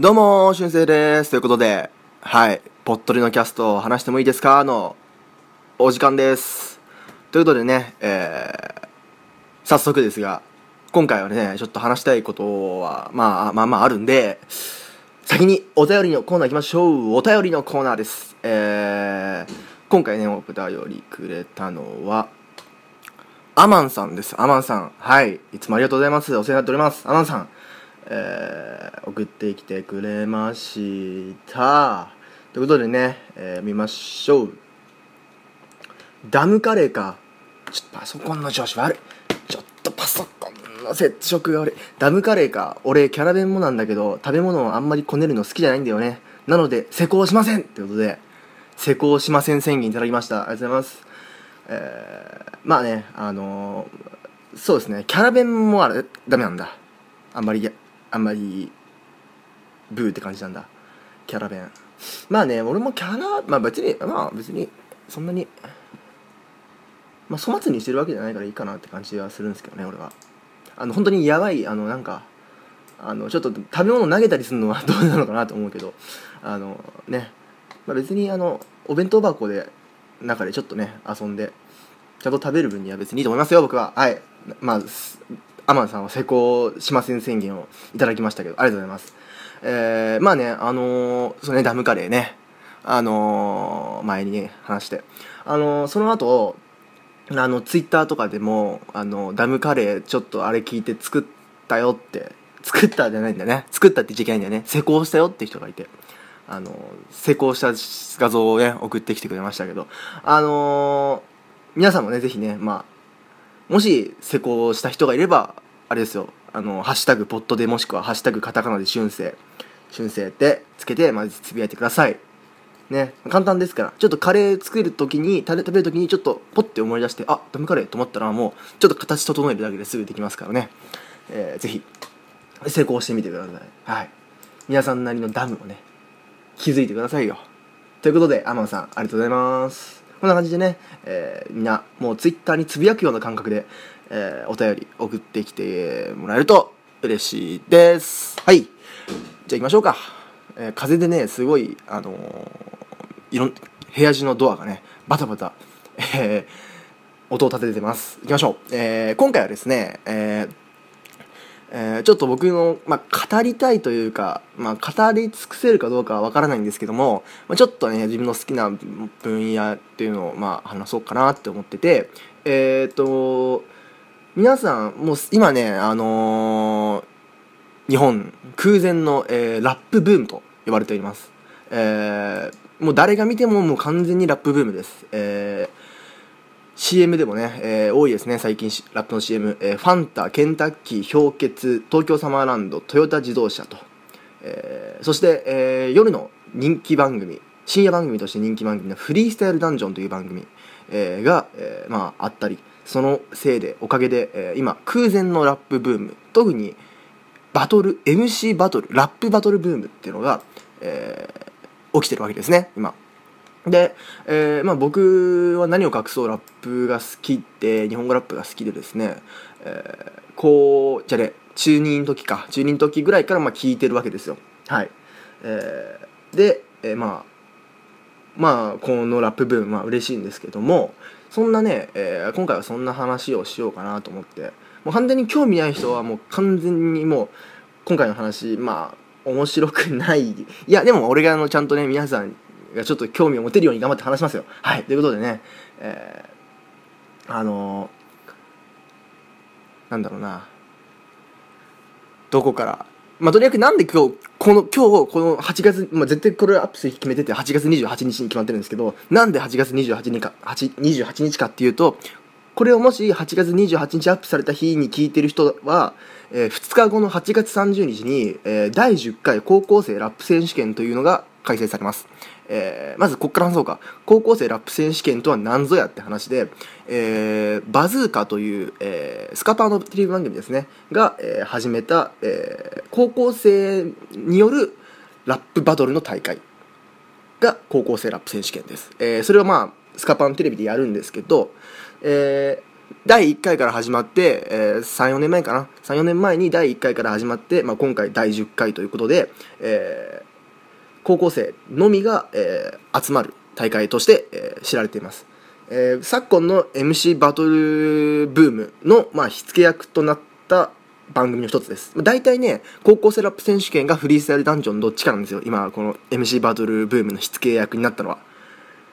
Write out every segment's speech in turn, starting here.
どうも、しゅんせいです。ということで、はい、ぽっとりのキャストを話してもいいですか？の、お時間です。ということでね、えー、早速ですが、今回はね、ちょっと話したいことは、まあ、まあまああるんで、先にお便りのコーナー行きましょう。お便りのコーナーです。えー、今回ね、お便りくれたのは、アマンさんです。アマンさん。はい。いつもありがとうございます。お世話になっております。アマンさん。えー、送ってきてくれました。ということでね、えー見ましょう。ダムカレーか。ちょっとパソコンの調子悪い。ちょっとパソコンの接触が悪い。ダムカレーか。俺、キャラ弁もなんだけど、食べ物をあんまりこねるの好きじゃないんだよね。なので、施工しませんということで、施工しません宣言いただきました。ありがとうございます。えー、まあね、あのーそうですね、キャラ弁もあれ、ダメなんだ。あんまりや、あんまり、ブーって感じなんだ。キャラ弁。まあね、俺もキャラ、まあ別に、まあ別に、そんなに、まあ粗末にしてるわけじゃないからいいかなって感じはするんですけどね、俺は。あの、本当にやばい、あの、なんか、あの、ちょっと食べ物投げたりするのはどうなのかなと思うけど、あの、ね、まあ別に、あの、お弁当箱で、中でちょっとね、遊んで、ちゃんと食べる分には別にいいと思いますよ、僕は。はい。まあ、アマンさんは成功しません宣言をいただきましたけど、ありがとうございます。えー、まあね、あのー、そのね、ダムカレーね、あのー、前にね、話して、あのー、その後、あの、ツイッターとかでも、あの、ダムカレーちょっとあれ聞いて作ったよって、作ったじゃないんだよね。作ったって言っちゃいけないんだよね。施工したよって人がいて、あの、施工した画像をね、送ってきてくれましたけど、あの皆さんもね、ぜひね、まあ、もし施工した人がいれば、あれですよ、あの、ハッシュタグポットでもしくはハッシュタグカタカナで春生、春生ってつけて、まずつぶやいてください。ね、簡単ですから、ちょっとカレー作るときに、食べるときにちょっとポッて思い出して、あ、ダムカレーと思ったらもう、ちょっと形整えるだけですぐできますからね。えーぜひ、成功してみてください。はい。皆さんなりのダムをね、気づいてくださいよ。ということで、アマンさん、ありがとうございます。こんな感じでね、えーみんな、もうツイッターにつぶやくような感覚で、えーお便り送ってきてもらえると嬉しいです。はい。じゃあ行きましょうか。えー風でね、すごい、あのーいろん、部屋中のドアがね、バタバタ、えー音を立ててます。行きましょう。えー今回はですね、えーえーちょっと僕の、まあ、語りたいというか、まあ、語り尽くせるかどうかはわからないんですけども、まあ、ちょっとね自分の好きな分野っていうのを、まあ、話そうかなって思っててえっ、と皆さんもう今ねあのー日本空前の、えーラップブームと呼ばれております、えーもう誰が見てももう完全にラップブームです、えー CM でもね、えー多いですね最近ラップの CM、えーファンタケンタッキー氷結東京サマーランドトヨタ自動車と、えーそして、えー夜の人気番組深夜番組として人気番組のフリースタイルダンジョンという番組、えーが、えーまあ、あったりそのせいでおかげで、えー今空前のラップブーム。特にバトル MC バトルラップバトルブームっていうのが、えー起きてるわけですね今。で、えーまあ、僕は何を隠そうラップが好きって日本語ラップが好きでですね、えーこうじゃあね中2の時か。中2の時ぐらいからまあ聞いてるわけですよ。はい、えーで、えーまあまあこのラップブームまあ嬉しいんですけどもそんなね、えー今回はそんな話をしようかなと思って。もう完全に興味ない人はもう完全にもう今回の話まあ面白くない。いやでも俺があのちゃんとね皆さんがちょっと興味を持てるように頑張って話しますよ。はい。ということでね、えーあのなんだろうな。どこから。まあとにかくなんで今日この今日この8月、まあ、絶対これアップする決めてて8月28日に決まってるんですけどなんで8月28日か8 28日かっていうとこれをもし8月28日アップされた日に聞いてる人は、え2日後の8月30日に、えー第10回高校生ラップ選手権というのが開催されます、えーまずこっから話そうか。高校生ラップ選手権とは何ぞやって話で、えーバズーカという、えースカパーのテレビ番組ですね。が、えー始めた、えー高校生によるラップバトルの大会。が高校生ラップ選手権です、えーそれをまあスカパンテレビでやるんですけど、えー第1回から始まって、えー、34年前かな。34年前に第1回から始まって、まあ、今回第10回ということで、えー高校生のみが、えー集まる大会として、えー知られています、えー昨今の MC バトルブームの、まあ、火付け役となった番組の一つです。大体ね高校生ラップ選手権がフリースタイルダンジョンどっちかなんですよ。今この MC バトルブームの火付け役になったのは。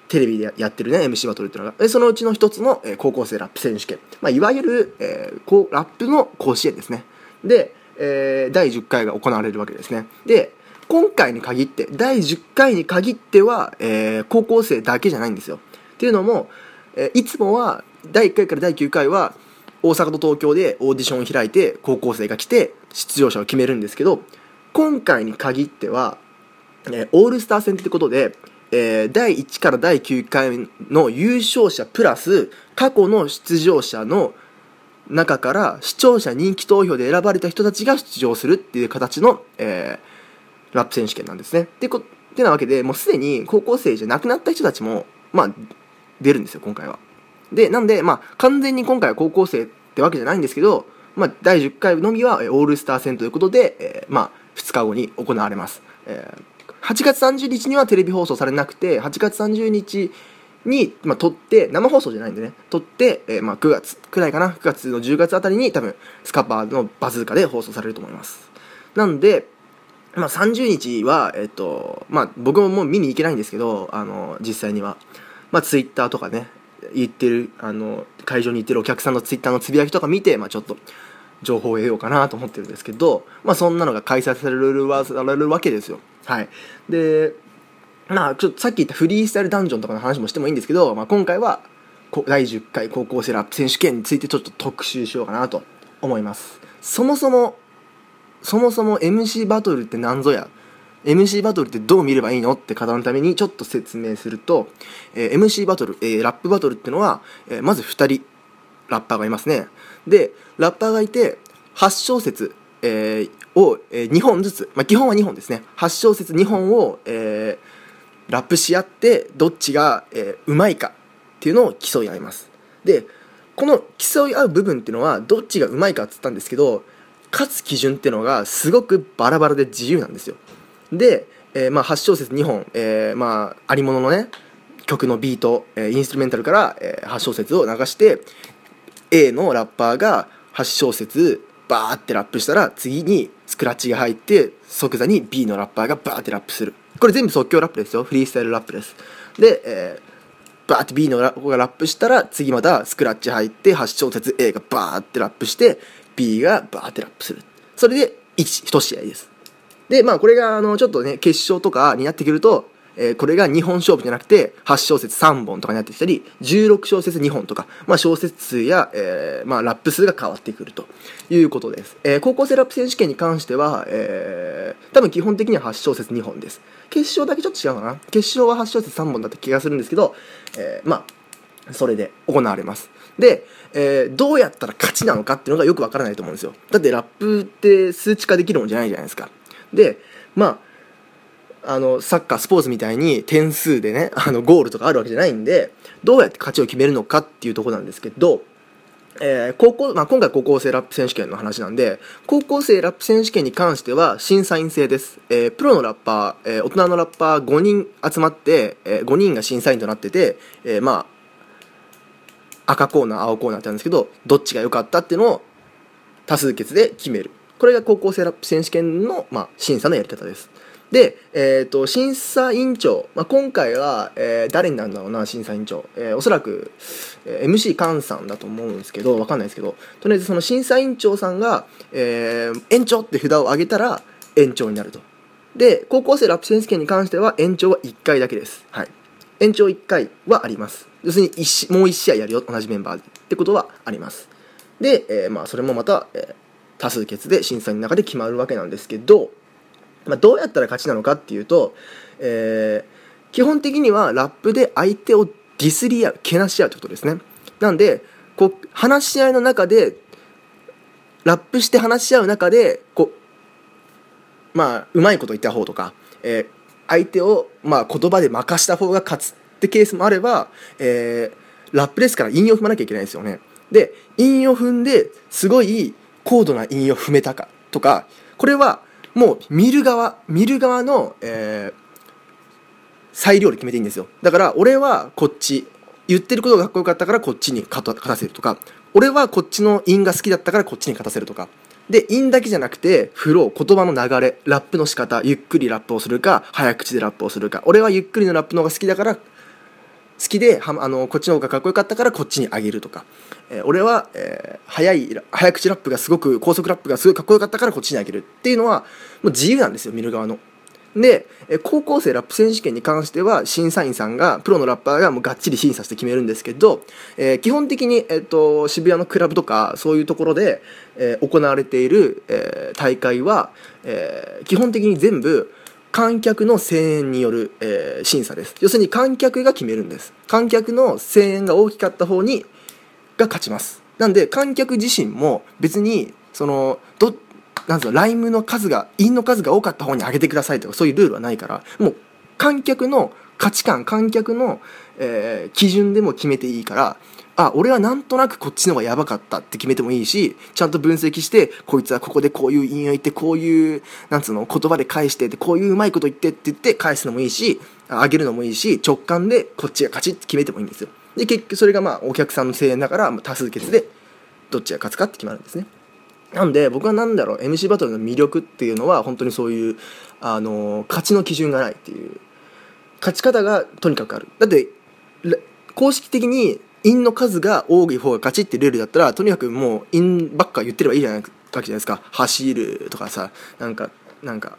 テレビでやってるね MC バトルっていうのが。でそのうちの一つの、えー高校生ラップ選手権、まあ、いわゆる、えーこうラップの甲子園ですね。で、えー第10回が行われるわけですね。で今回に限って第10回に限っては、えー高校生だけじゃないんですよ。っていうのも、えーいつもは第1回から第9回は大阪と東京でオーディションを開いて高校生が来て出場者を決めるんですけど今回に限ってはえーオールスター戦ってことで、えー第1から第9回の優勝者プラス過去の出場者の中から視聴者人気投票で選ばれた人たちが出場するっていう形の、えーラップ選手権なんですね。ってこってなわけでもうすでに高校生じゃなくなった人たちも、まあ、出るんですよ今回は。でなんで、まあ、完全に今回は高校生ってわけじゃないんですけど、まあ、第10回のみはオールスター戦ということで、えーまあ、2日後に行われます。えー8月30日にはテレビ放送されなくて8月30日に、まあ、撮って生放送じゃないんでね撮って、えーまあ、9月くらいかな9月の10月あたりに多分スカパーのバズーカで放送されると思いますなんで、まあ、30日は、えっとまあ、僕ももう見に行けないんですけどあの実際には、まあ、ツイッターとかね言ってるあの会場に行ってるお客さんのツイッターのつぶやきとか見て、まあ、ちょっと情報を得ようかなと思ってるんですけど、まあ、そんなのが開催されるわされるわけですよ。はい。でまあちょっとさっき言ったフリースタイルダンジョンとかの話もしてもいいんですけど、まあ、今回は第10回高校生ラップ選手権についてちょっと特集しようかなと思います。そもそもそもそも MC バトルって何ぞや？MC バトルってどう見ればいいのって方のためにちょっと説明すると、えー MC バトル、えーラップバトルっていうのは、えーまず2人ラッパーがいますね。でラッパーがいて8小節、えーを、え2本ずつ、まあ、基本は2本ですね。8小節2本を、えーラップし合ってどっちが、えーうまいかっていうのを競い合います。でこの競い合う部分っていうのはどっちがうまいかっつったんですけど勝つ基準っていうのがすごくバラバラで自由なんですよ。で、えーまあ、8小節2本、えーまあ、ありもののね曲のビート、えーインストゥルメンタルから、えー8小節を流して A のラッパーが8小節バーってラップしたら次にスクラッチが入って即座に B のラッパーがバーってラップする。これ全部即興ラップですよ。フリースタイルラップです。で、えーバーって B のラ子がラップしたら次またスクラッチ入って8小節 A がバーってラップして B がバーってラップする。それで 1, 1試合です。でまあこれがあのちょっとね決勝とかになってくると、えーこれが2本勝負じゃなくて8小節3本とかになってきたり16小節2本とか、まあ、小節数や、えーまあ、ラップ数が変わってくるということです、えー高校生ラップ選手権に関しては、えー多分基本的には8小節2本です。決勝だけちょっと違うかな。決勝は8小節3本だった気がするんですけど、えーまあそれで行われます。で、えーどうやったら勝ちなのかっていうのがよくわからないと思うんですよ。だってラップって数値化できるもんじゃないじゃないですか。でまああのサッカースポーツみたいに点数でね あのゴールとかあるわけじゃないんでどうやって勝ちを決めるのかっていうとこなんですけど、えー高校まあ、今回高校生ラップ選手権の話なんで高校生ラップ選手権に関しては審査員制です、えープロのラッパー、え大人のラッパー5人集まって、え5人が審査員となってて、えまあ赤コーナー青コーナーってあるんですけどどっちが良かったっていうのを多数決で決める。これが高校生ラップ選手権の、まあ、審査のやり方です。で、えー、と審査委員長、まあ、今回は、えー誰になるんだろうな審査委員長、えーおそらく、えー MC 菅さんだと思うんですけどわかんないですけどとりあえずその審査委員長さんが、えー延長って札を上げたら延長になると。で高校生ラップ選手権に関しては延長は1回だけです。はい。延長1回はあります。要するに一もう1試合やるよ同じメンバーでってことはあります。で、えーまあ、それもまた、えー多数決で審査員の中で決まるわけなんですけど、まあ、どうやったら勝ちなのかっていうと、えー基本的にはラップで相手をディスり合うけなし合うってことですね。なんでこう話し合いの中でラップして話し合う中でこうまあうまいこと言った方とか、えー相手を、まあ、言葉で任した方が勝つってケースもあれば、えーラップですから韻を踏まなきゃいけないんですよね。で韻を踏んですごい高度な韻を踏めたかとかこれはもう見る側見る側の、えー、裁量で決めていいんですよ。だから俺はこっち言ってることがかっこよかったからこっちに勝たせるとか俺はこっちの韻が好きだったからこっちに勝たせるとか。で韻だけじゃなくてフロー言葉の流れラップの仕方ゆっくりラップをするか早口でラップをするか俺はゆっくりのラップの方が好きだから好きであのこっちの方がかっこよかったからこっちにあげるとか、えー、俺は、えー、早い早口ラップがすごく高速ラップがすごいかっこよかったからこっちにあげるっていうのはもう自由なんですよ見る側の。でえ高校生ラップ選手権に関しては審査員さんがプロのラッパーがもうがっちり審査して決めるんですけど、えー、基本的に、えーと、渋谷のクラブとかそういうところで、えー、行われている、えー、大会は、え基本的に全部観客の声援による、え審査です。要するに観客が決めるんです。観客の声援が大きかった方にが勝ちます。なんで観客自身も別にそのどなんつうのライムの数が陰の数が多かった方に上げてくださいとかそういうルールはないからもう観客の価値観観客の、えー、基準でも決めていいからあ俺はなんとなくこっちの方がやばかったって決めてもいいしちゃんと分析してこいつはここでこういう陰を言ってこういうなんつうの言葉で返してってこういううまいこと言ってって言って返すのもいいし上げるのもいいし直感でこっちが勝ちって決めてもいいんですよ。で結局それがまあお客さんの声援だから多数決でどっちが勝つかって決まるんですね。なんで僕は何だろう MC バトルの魅力っていうのは本当にそういうあの勝ちの基準がないっていう勝ち方がとにかくある。だって公式的に陰の数が多い方が勝ちってルールだったらとにかくもう陰ばっか言ってればいいじゃないかわけじゃないですか。走るとかさなんかなんか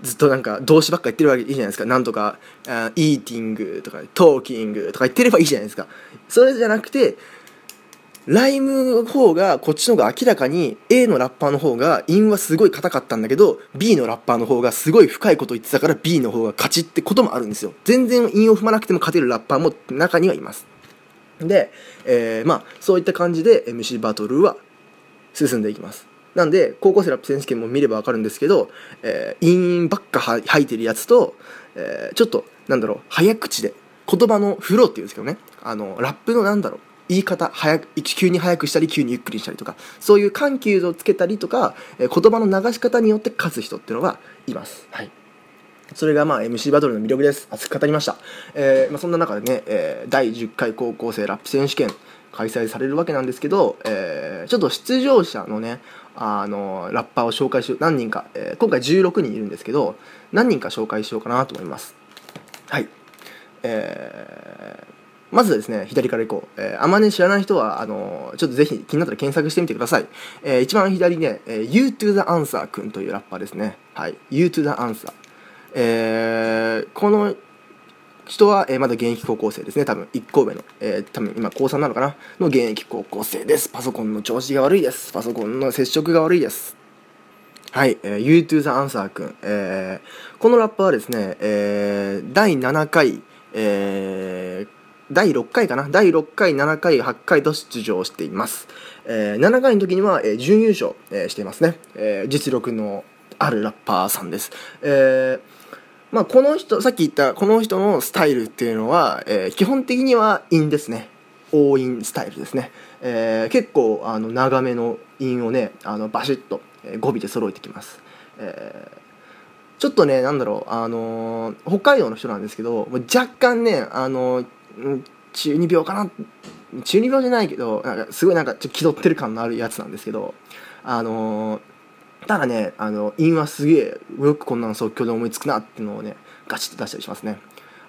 ずっとなんか動詞ばっか言ってるわけいいじゃないですか。なんとかイーティングとかトーキングとか言ってればいいじゃないですか。それじゃなくてライムの方がこっちの方が明らかに A のラッパーの方が韻はすごい硬かったんだけど B のラッパーの方がすごい深いこと言ってたから B の方が勝ちってこともあるんですよ。全然韻を踏まなくても勝てるラッパーも中にはいます。で、えー、まあそういった感じで MC バトルは進んでいきます。なんで高校生ラップ選手権も見れば分かるんですけど、えー、韻ばっか吐いてるやつと、えー、ちょっとなんだろう早口で言葉のフローっていうんですけどね。あのラップのなんだろう言い方早く急に早くしたり急にゆっくりしたりとかそういう緩急をつけたりとか、えー、言葉の流し方によって勝つ人っていうのがいます。はい。それがまあ MC バトルの魅力です。熱く語りました。えー、まあ、そんな中でね、えー、第10回高校生ラップ選手権開催されるわけなんですけど、えー、ちょっと出場者のね、あのラッパーを紹介しよう何人か、え今回16人いるんですけど何人か紹介しようかなと思いますはいえー、まずですね、左からいこう。えー、あまね知らない人は、あの、ちょっとぜひ気になったら検索してみてください。えー、一番左ね、えー、You to the Answer くんというラッパーですね。はい。You to the Answer。えー、この人は、えー、まだ現役高校生ですね。多分、1個上の、えー、多分今高3なのかなの現役高校生です。パソコンの調子が悪いです。パソコンの接触が悪いです。はい、えー、You to the Answer くん。えー、このラッパーはですね、えー、第7回、えー、第6回かな？第6回7回8回と出場しています、えー、7回の時には、えー、準優勝、えー、していますね、えー、実力のあるラッパーさんです、えーまあ、この人さっき言ったこの人のスタイルっていうのは、えー、基本的には陰ですね。応印スタイルですね、えー、結構あの長めの印をねあのバシッと、語尾で揃えてきます、えーちょっとね、なんだろう、あのー、北海道の人なんですけど、若干ね、あのー、中二病かな。中二病じゃないけどなんかすごいなんかちょっと気取ってる感のあるやつなんですけどあのただねあの韻はすげえよくこんなの即興で思いつくなっていうのをねガチって出したりしますね。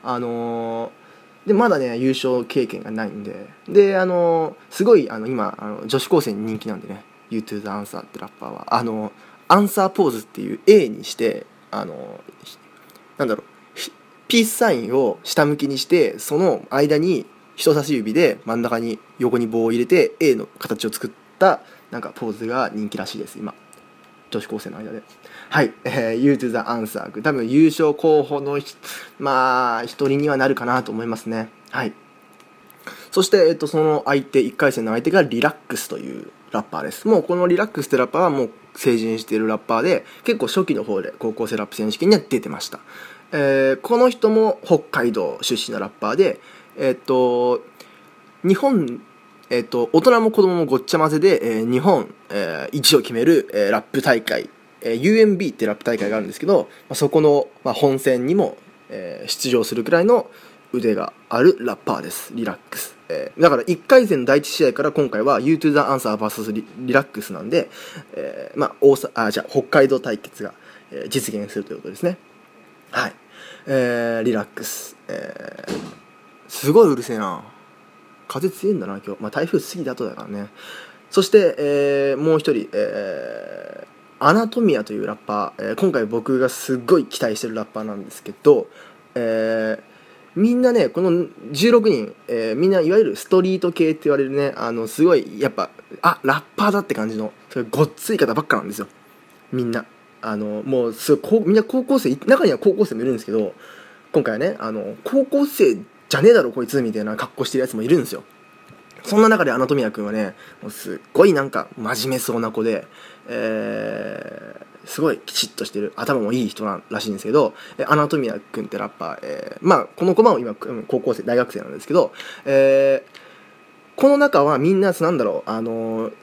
あのでまだね優勝経験がないんで。であのすごいあの今あの女子高生に人気なんでね「You to the Answer」ってラッパーは。あのアンサーポーズっていう A にしてあのなんだろうピースサインを下向きにしてその間に人差し指で真ん中に横に棒を入れて A の形を作ったなんかポーズが人気らしいです今。女子高生の間で。はい、えー、You to the answer 多分優勝候補のまあ一人にはなるかなと思いますね。はい。そして、えっと、その相手1回戦の相手がリラックスというラッパーです。もうこのリラックスってラッパーはもう成人しているラッパーで結構初期の方で高校生ラップ選手権には出てました。えー、この人も北海道出身のラッパーで、え、っと日本えっ、と、大人も子供もごっちゃ混ぜで、えー日本、えー一を決める、えーラップ大会、えー UMB ってラップ大会があるんですけど、まあ、そこの、まあ、本戦にも、えー出場するくらいの腕があるラッパーです。リラックス。えーだから1回戦第1試合から今回は You to the Answer vs リリラックスなんで、えーまあ、大阪あ、じゃ北海道対決が、えー実現するということですね。はい。えーリラックス。えーすごいうるせえな。風強いんだな、今日。まあ、台風過ぎた後だからね。そして、えーもう一人、えーアナトミアというラッパー、えー今回僕がすっごい期待してるラッパーなんですけど、えーみんなね、この16人、えーみんないわゆるストリート系って言われるね、あの、すごい、やっぱ、あ、ラッパーだって感じの、それごっつい方ばっかなんですよ。みんな。あの、もう、すごいこう、みんな高校生、中には高校生もいるんですけど、今回はね、あの、高校生じゃねえだろ、こいつ、みたいな格好してるやつもいるんですよ。そんな中でアナトミア君はね、もうすっごいなんか真面目そうな子で、えーすごいきちっとしてる、頭もいい人らしいんですけど、アナトミア君ってラッパー、えーまあ、この子も今、高校生、大学生なんですけど、えーこの中はみんな、なんだろう、あのー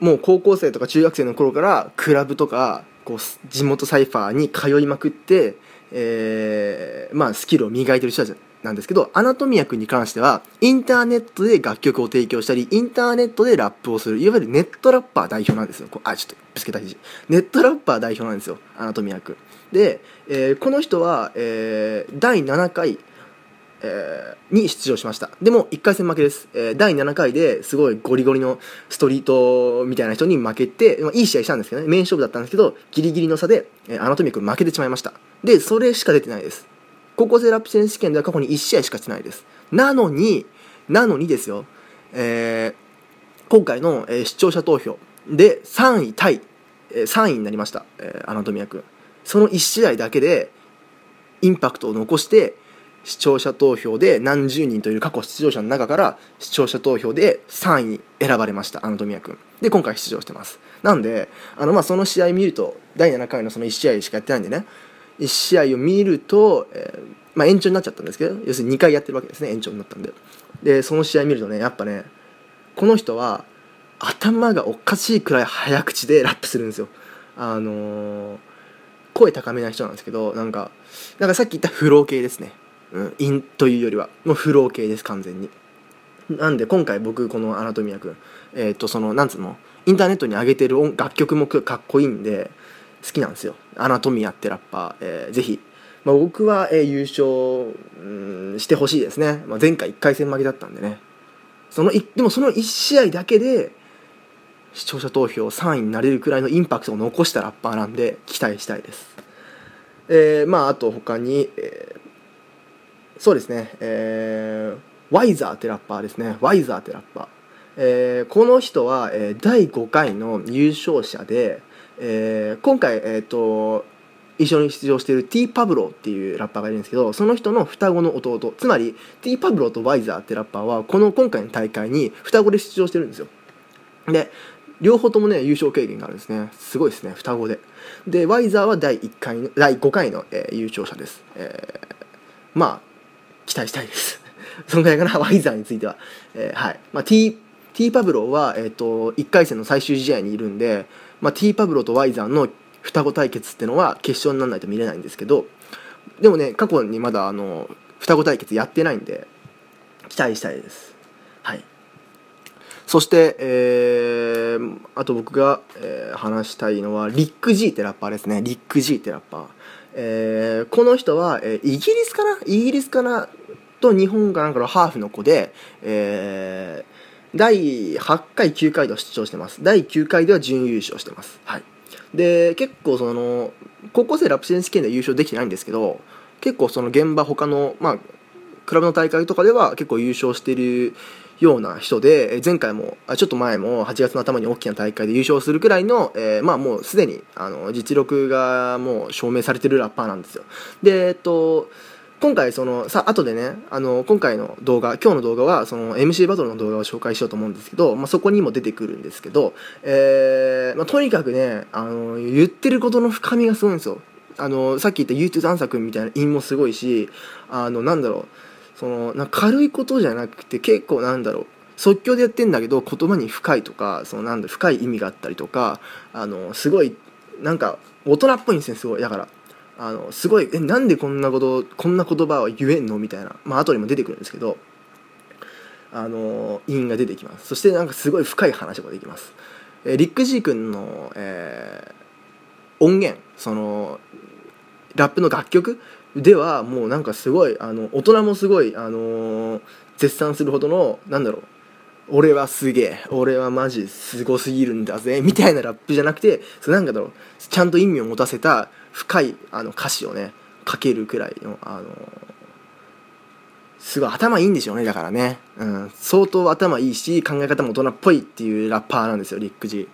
もう高校生とか中学生の頃からクラブとかこう地元サイファーに通いまくって、えーまあ、スキルを磨いてる人たちなんですけどアナトミア君に関してはインターネットで楽曲を提供したりインターネットでラップをするいわゆるネットラッパー代表なんですよ。こあちょっとぶつけた肘ネットラッパー代表なんですよアナトミア君。で、えーこの人は、えー第7回えーに出場しました。でも1回戦負けです、えー第7回ですごいゴリゴリのストリートみたいな人に負けて、まあ、いい試合したんですけどね。メイン勝負だったんですけどギリギリの差で、えーアナトミック負けてしまいました。でそれしか出てないです。高校生ラップ選手権では過去に1試合しかしてないです。なのになのにですよ、えー今回の、えー視聴者投票で3位タイ、えー3位になりました、えーアナトミア君。その1試合だけでインパクトを残して視聴者投票で何十人という過去出場者の中から視聴者投票で3位に選ばれましたアナトミア君。で今回出場してます。なんであのまあその試合見ると第7回のその1試合しかやってないんでね1試合を見ると、えーまあ、延長になっちゃったんですけど要するに2回やってるわけですね延長になったんで。でその試合見るとねやっぱねこの人は頭がおかしいくらい早口でラップするんですよ。あのー声高めな人なんですけどなんかなんかさっき言ったフロー系ですね。うん、インというよりは。もうフロー系です完全に。なんで今回僕このアナトミア君えっ、とそのなんつうの？インターネットに上げてる音楽曲もかっこいいんで好きなんですよ。アナトミアってラッパー、えーぜひ、まあ、僕は、えー優勝、うん、してほしいですね、まあ、前回1回戦負けだったんでね。そのいでもその1試合だけで視聴者投票3位になれるくらいのインパクトを残したラッパーなんで期待したいです。えーまああと他に、えーそうですね、えーワイザーってラッパーですね。ワイザーってラッパー、えーこの人は、えー第5回の優勝者で、えー今回、えー、と一緒に出場している T パブロっていうラッパーがいるんですけどその人の双子の弟つまり T パブロとワイザーってラッパーはこの今回の大会に双子で出場してるんですよ。で両方ともね優勝経験があるんですね。すごいですね双子で。でワイザーは第1回の第5回の、えー優勝者です、えーまあ期待したいです。そのぐらいかなワイザーについては、えーはい、まあ、T, T パブロは、えー、と1回戦の最終試合にいるんで、まあ、T パブロとワイザーの双子対決っていうのは決勝にならないと見れないんですけどでもね過去にまだあの双子対決やってないんで期待したいです。はい。そして、えーあと僕が、えー話したいのはリック・ジーってラッパーですね。リック・ジーってラッパー、えーこの人は、えーイギリスかな？イギリスかな？と日本かなんかのハーフの子で、えー第8回9回と出場してます。第9回では準優勝してます。はい。で結構その高校生ラップ選手権では優勝できてないんですけど結構その現場他のまあクラブの大会とかでは結構優勝してるような人で前回もちょっと前も8月の頭に大きな大会で優勝するくらいの、えーまあもうすでにあの実力がもう証明されてるラッパーなんですよ。でえっと今回そのさ後でねあの今回の動画今日の動画はその MC バトルの動画を紹介しようと思うんですけど、まあ、そこにも出てくるんですけど、えーまあ、とにかくねあの言ってることの深みがすごいんですよ。あのさっき言った YouTube 残作みたいな韻もすごいしあのなんだろうそのな軽いことじゃなくて結構なんだろう即興でやってんだけど言葉に深いとかそのなんだ深い意味があったりとかあのすごいなんか大人っぽいんですねすごい。だからあのすごいえなんでこんなことこんな言葉を言えんの？みたいな。まあ後にも出てくるんですけどあの韻が出てきます。そしてなんかすごい深い話ができます、えー、リック・ジー君の、えー、音源そのラップの楽曲ではもうなんかすごいあの大人もすごい、あのー、絶賛するほどのなんだろう。俺はすげえ俺はマジすごすぎるんだぜみたいなラップじゃなくてそなんかだろう。ちゃんと意味を持たせた深いあの歌詞をね書けるくらいのあのすごい頭いいんでしょうねだからね、うん、相当頭いいし考え方も大人っぽいっていうラッパーなんですよリック・ジ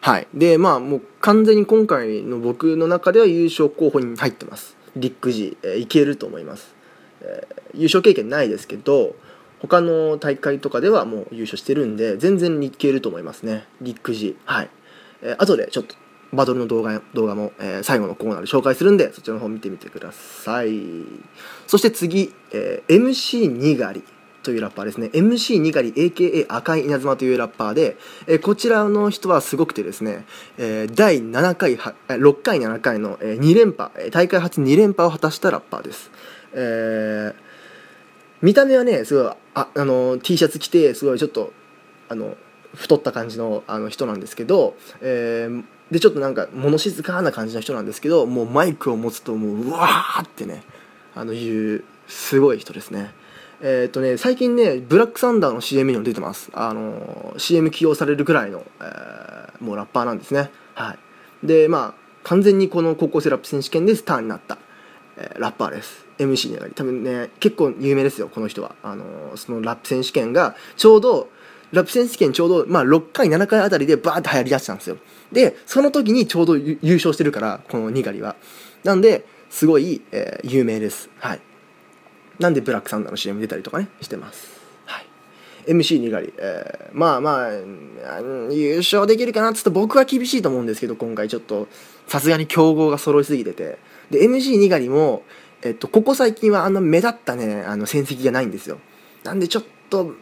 はい。でまあもう完全に今回の僕の中では優勝候補に入ってます。リック・ジ、えー、いけると思います、えー、優勝経験ないですけど他の大会とかではもう優勝してるんで全然いけると思いますねリック・ジはい、えー、後でちょっとバトルの動画動画も、えー、最後のコーナーで紹介するんでそちらの方見てみてください。そして次、えー、MC にがりというラッパーですね。MC にがり AKA 赤い稲妻というラッパーで、えー、こちらの人はすごくてですね、えー、第7回は6回7回の、えー、2連覇大会初2連覇を果たしたラッパーです、えー、見た目はねすごいああの T シャツ着てすごいちょっとあの太った感じのあの人なんですけど、えー、でちょっとなんか物静かな感じの人なんですけどもうマイクを持つともううわーってねあのいうすごい人ですね。えっ、とね最近ねブラックサンダーの CM にも出てます。あの CM 起用されるくらいの、えー、もうラッパーなんですね。はい。でまあ完全にこの高校生ラップ選手権でスターになった、えー、ラッパーです。MC に上がり。多分ね結構有名ですよこの人は。あのそのラップ選手権がちょうどラップ選手権ちょうど、まあ、6回7回あたりでバーって流行りだしたんですよ。でその時にちょうど優勝してるからこのニガリは。なんですごい、えー、有名です。はい。なんでブラックサンダーの CM 出たりとかねしてます。はい。MC にがり、えー、まあまあ優勝できるかな？っつって僕は厳しいと思うんですけど今回ちょっとさすがに強豪が揃いすぎてて。で MC にがりも、えっと、ここ最近はあんな目立ったねあの戦績がないんですよ。なんでちょっと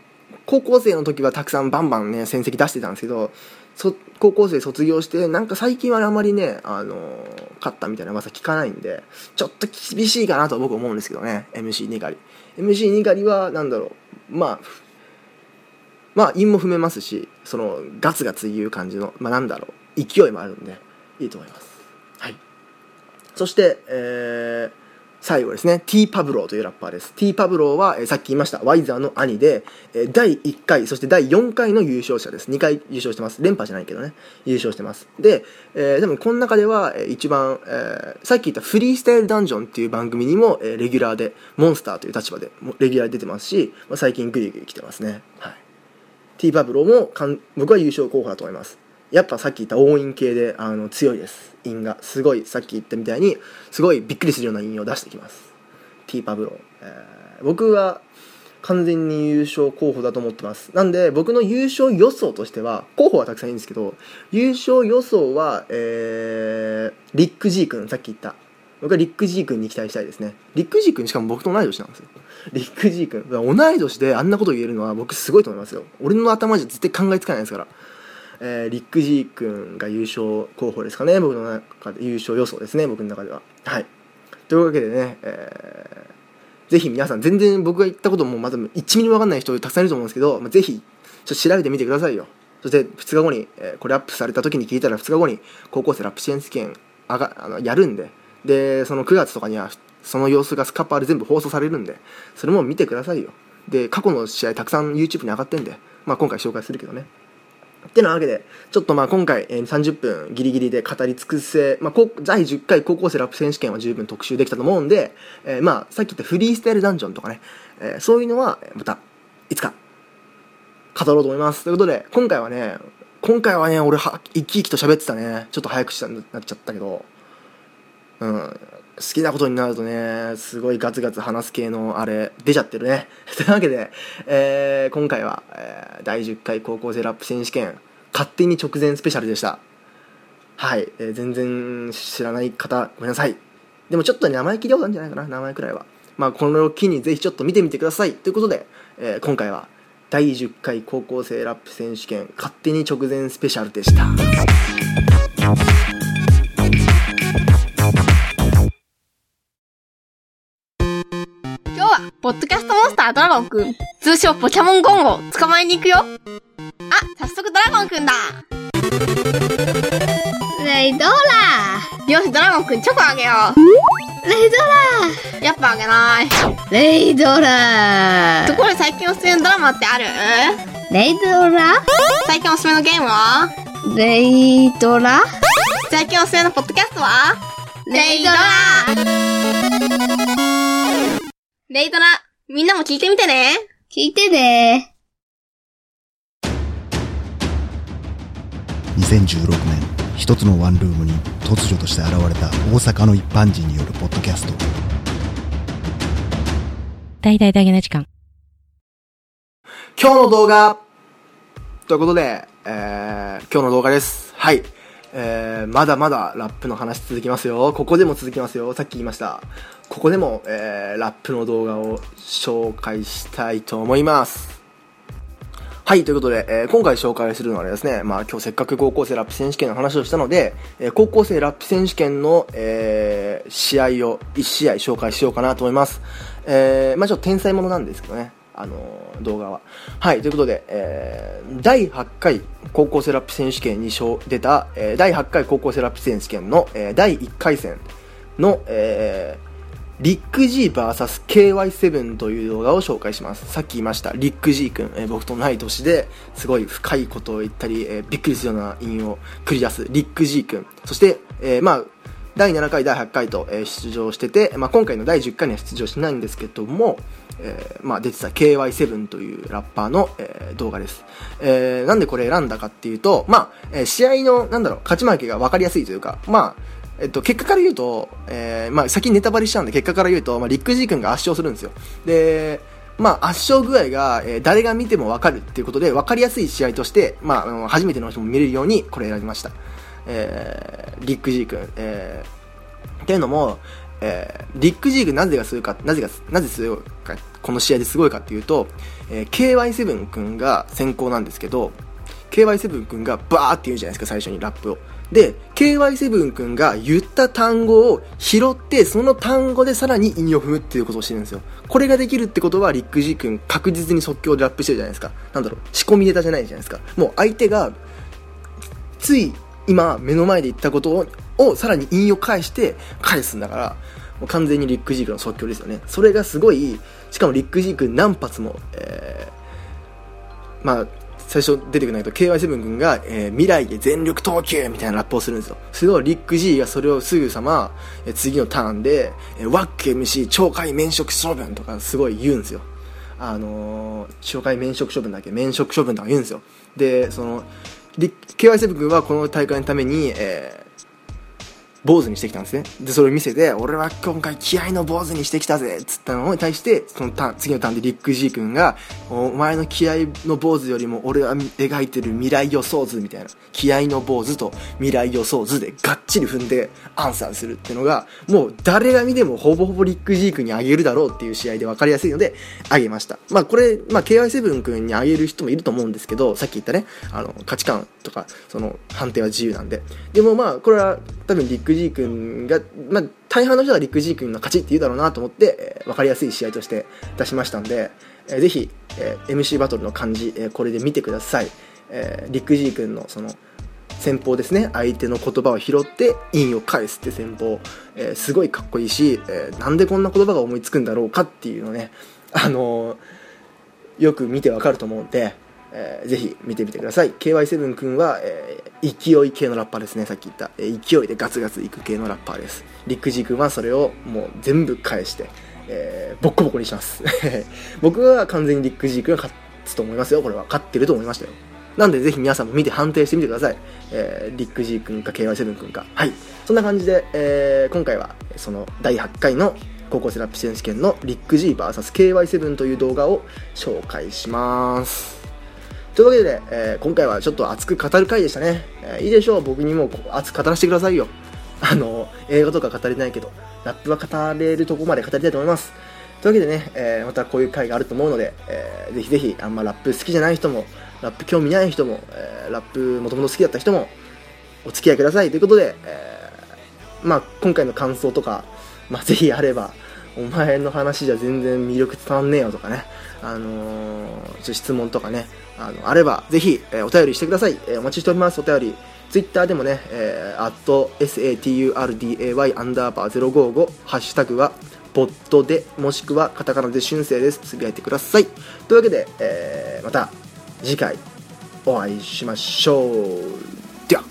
高校生の時はたくさんバンバンね戦績出してたんですけど高校生卒業してなんか最近はあまりねあの勝ったみたいな噂聞かないんでちょっと厳しいかなと僕思うんですけどね MC にがり。MC にがりは何だろうまあまあ韻も踏めますしそのガツガツ言う感じのまあなんだろう勢いもあるんでいいと思います。はい。そしてえー最後ですね、T パブローというラッパーです。T パブローは、えー、さっき言いました、ワイザーの兄で、えー、第1回、そして第4回の優勝者です。2回優勝してます。連覇じゃないけどね、優勝してます。で、えー、でもこの中では、えー、一番、えー、さっき言ったフリースタイルダンジョンっていう番組にも、えー、レギュラーで、モンスターという立場でレギュラーで出てますし、まあ、最近グリグリ来てますね。はい。T パブローもかん僕は優勝候補だと思います。やっぱさっき言った応印系であの強いです。印がすごいさっき言ったみたいにすごいびっくりするような印を出してきます。T パブロー、えー、僕は完全に優勝候補だと思ってます。なんで僕の優勝予想としては候補はたくさんいいんですけど優勝予想は、えー、リック・ジー君さっき言った。僕はリック・ジー君に期待したいですね。リック・ジー君しかも僕と同い年なんですよ。リック・ジー君。同い年であんなこと言えるのは僕すごいと思いますよ。俺の頭じゃ絶対考えつかないですから。えー、リック・ジー君が優勝候補ですかね。僕の中で優勝予想ですね。僕の中では。はい。というわけでね、えー、ぜひ皆さん全然僕が言ったこともまだ1ミリも分かんない人たくさんいると思うんですけど、まあ、ぜひちょっと調べてみてくださいよ。そして2日後に、えー、これアップされた時に聞いたら2日後に高校生ラップ支援試験あがあのやるんで。でその9月とかにはその様子がスカッパーで全部放送されるんで。それも見てくださいよ。で過去の試合たくさん YouTube に上がってんで、まあ、今回紹介するけどね。ってなわけで、ちょっとまあ今回、えー、30分ギリギリで語り尽くせ、まあ、第10回高校生ラップ選手権は十分特集できたと思うんで、えー、まあさっき言ったフリースタイルダンジョンとかね、えー、そういうのはまたいつか語ろうと思います。ということで、今回はね、今回はね、俺は生き生きと喋ってたね。ちょっと早口になっちゃったけど、うん、好きなことになるとね、すごいガツガツ話す系のあれ、出ちゃってるね。というわけで、えー、今回は、えー、第10回高校生ラップ選手権、勝手に直前スペシャルでした。はい、えー、全然知らない方、ごめんなさい。でもちょっと名前聞いたことあるんじゃないかな、名前くらいは。まあ、この機にぜひちょっと見てみてください。ということで、えー、今回は第10回高校生ラップ選手権勝手に直前スペシャルでしたポッドキャストモンスタードラゴンくん、通称ポケモンゴンを捕まえに行くよ。あ、早速ドラゴンくんだ。レイドラ。よし、ドラゴンくんチョコあげよレイドう。やっぱあげない。ラレイドラ。ところで最近おすすめのドラマってある？レイドラ。最近おすすめのゲームは？レイドラ。最近おすすめのポッドキャストは？レイドラレイドラ、みんなも聞いてみてね。聞いてね2016年一つのワンルームに突如として現れた大阪の一般人によるポッドキャスト大々大げな時間。今日の動画ということで、えー、今日の動画です。はい。えー、まだまだラップの話続きますよ。ここでも続きますよ。さっき言いました。ここでも、えー、ラップの動画を紹介したいと思います。はい、ということで、えー今回紹介するのはですね、まあ今日せっかく高校生ラップ選手権の話をしたので、えー高校生ラップ選手権の、えー試合を1試合紹介しようかなと思います。えーまあちょっと天才ものなんですけどね、あのー動画は。はい、ということで、えー第8回高校生ラップ選手権に出た、えー第8回高校生ラップ選手権の、えー第1回戦の、えーリック G vs KY7 という動画を紹介します。さっき言いました、リック G 君、えー僕と同い年ですごい深いことを言ったり、えーびっくりするような韻を繰り出すリック G 君。そして、えーまあ、第7回、第8回と、えー出場してて、まあ、今回の第10回には出場しないんですけども、えーまあ、出てた KY7 というラッパーの、えー動画です。えーなんでこれ選んだかっていうと、まあ、えー試合の、なんだろう、勝ち負けが分かりやすいというか、まあ、えっと、結果から言うと、えーまあ、先にネタバレしちゃうんで、結果から言うと、まあ、リック・ジー君が圧勝するんですよ。で、まあ、圧勝具合が、えー誰が見ても分かるっていうことで、分かりやすい試合として、まああの、初めての人も見れるように、これ選びました。えーリック・ジー君。えーっていうのも、えーリック・ジー君なぜがすごいか、なぜが、なぜすごいか、この試合ですごいかっていうと、えー KY7 君が先行なんですけど、KY7 君がバーって言うじゃないですか、最初にラップを。で、KY7 君が言った単語を拾って、その単語でさらに韻を踏むっていうことをしてるんですよ。これができるってことは、リック・ジー君確実に即興でラップしてるじゃないですか。なんだろう、仕込みネタじゃないじゃないですか。もう相手が、つい今目の前で言ったことををさらに引用返して返すんだからもう完全にリック・ジークの即興ですよねそれがすごいしかもリック・ジーク何発も、えーまあ最初出てくるんだけど KY7 君が、えー未来へ全力投球みたいなラップをするんですよ。それをリック・ジーがそれをすぐさま、えー次のターンで、えーワック MC 懲戒免職処分とかすごい言うんですよ。あのー、懲戒免職処分だっけ？免職処分とか言うんですよ。でそのリ KY7 君はこの大会のために、えー坊主にしてきたんですね。でそれを見せて俺は今回気合の坊主にしてきたぜ。っつったのに対してそのターン次のターンでリック・ジー君がお前の気合の坊主よりも俺は描いてる未来予想図みたいな。気合の坊主と未来予想図でがっちり踏んでアンサーするっていうのがもう誰が見てもほぼほぼリック・ジー君にあげるだろうっていう試合で分かりやすいのであげました。まあこれ、まあ、KY7 君にあげる人もいると思うんですけどさっき言ったねあの価値観とかその判定は自由なんで。でもまあこれは多分リック・ジー君が、まあ、大半の人はリック・ジー君の勝ちって言うだろうなと思って、えー分かりやすい試合として出しましたんで、えーぜひ、えー MC バトルの感じ、えーこれで見てください、えーリック・ジー君のその戦法ですね。相手の言葉を拾って韻を返すって戦法、えーすごいかっこいいし、えーなんでこんな言葉が思いつくんだろうかっていうのね。あのーよく見てわかると思うんで、えーぜひ見てみてください。KY7 君は、えー勢い系のラッパーですね。さっき言った、えー勢いでガツガツいく系のラッパーです。リック・ジー君はそれをもう全部返して、えーボッコボコにします。僕は完全にリック・ジー君が勝つと思いますよ。これは勝ってると思いましたよ。なんでぜひ皆さんも見て判定してみてください、えーリック・ジー君か KY7 君か。はい。そんな感じで、えー今回はその第8回の高校生ラップ選手権のリック GVSKY7 という動画を紹介します。というわけで、えー今回はちょっと熱く語る回でしたね、えーいいでしょう。僕にも熱く語らせてくださいよ。あの映画とか語れないけどラップは語れるとこまで語りたいと思います。というというわけでね、えーまたこういう回があると思うので、えーぜひぜひあんまラップ好きじゃない人もラップ興味ない人も、えーラップもともと好きだった人もお付き合いください。ということで、えーまあ、今回の感想とか、まあ、ぜひあればお前の話じゃ全然魅力伝わんねえよとかね、あのーちょ質問とかね。あのあればぜひ、えーお便りしてください、えーお待ちしております。お便り。ツイッターでもね、えー、saturday アンダーバー055ハッシュタグはボットでもしくはカタカナで春生です。つぶやいてください。というわけで、えーまた次回お会いしましょう。では。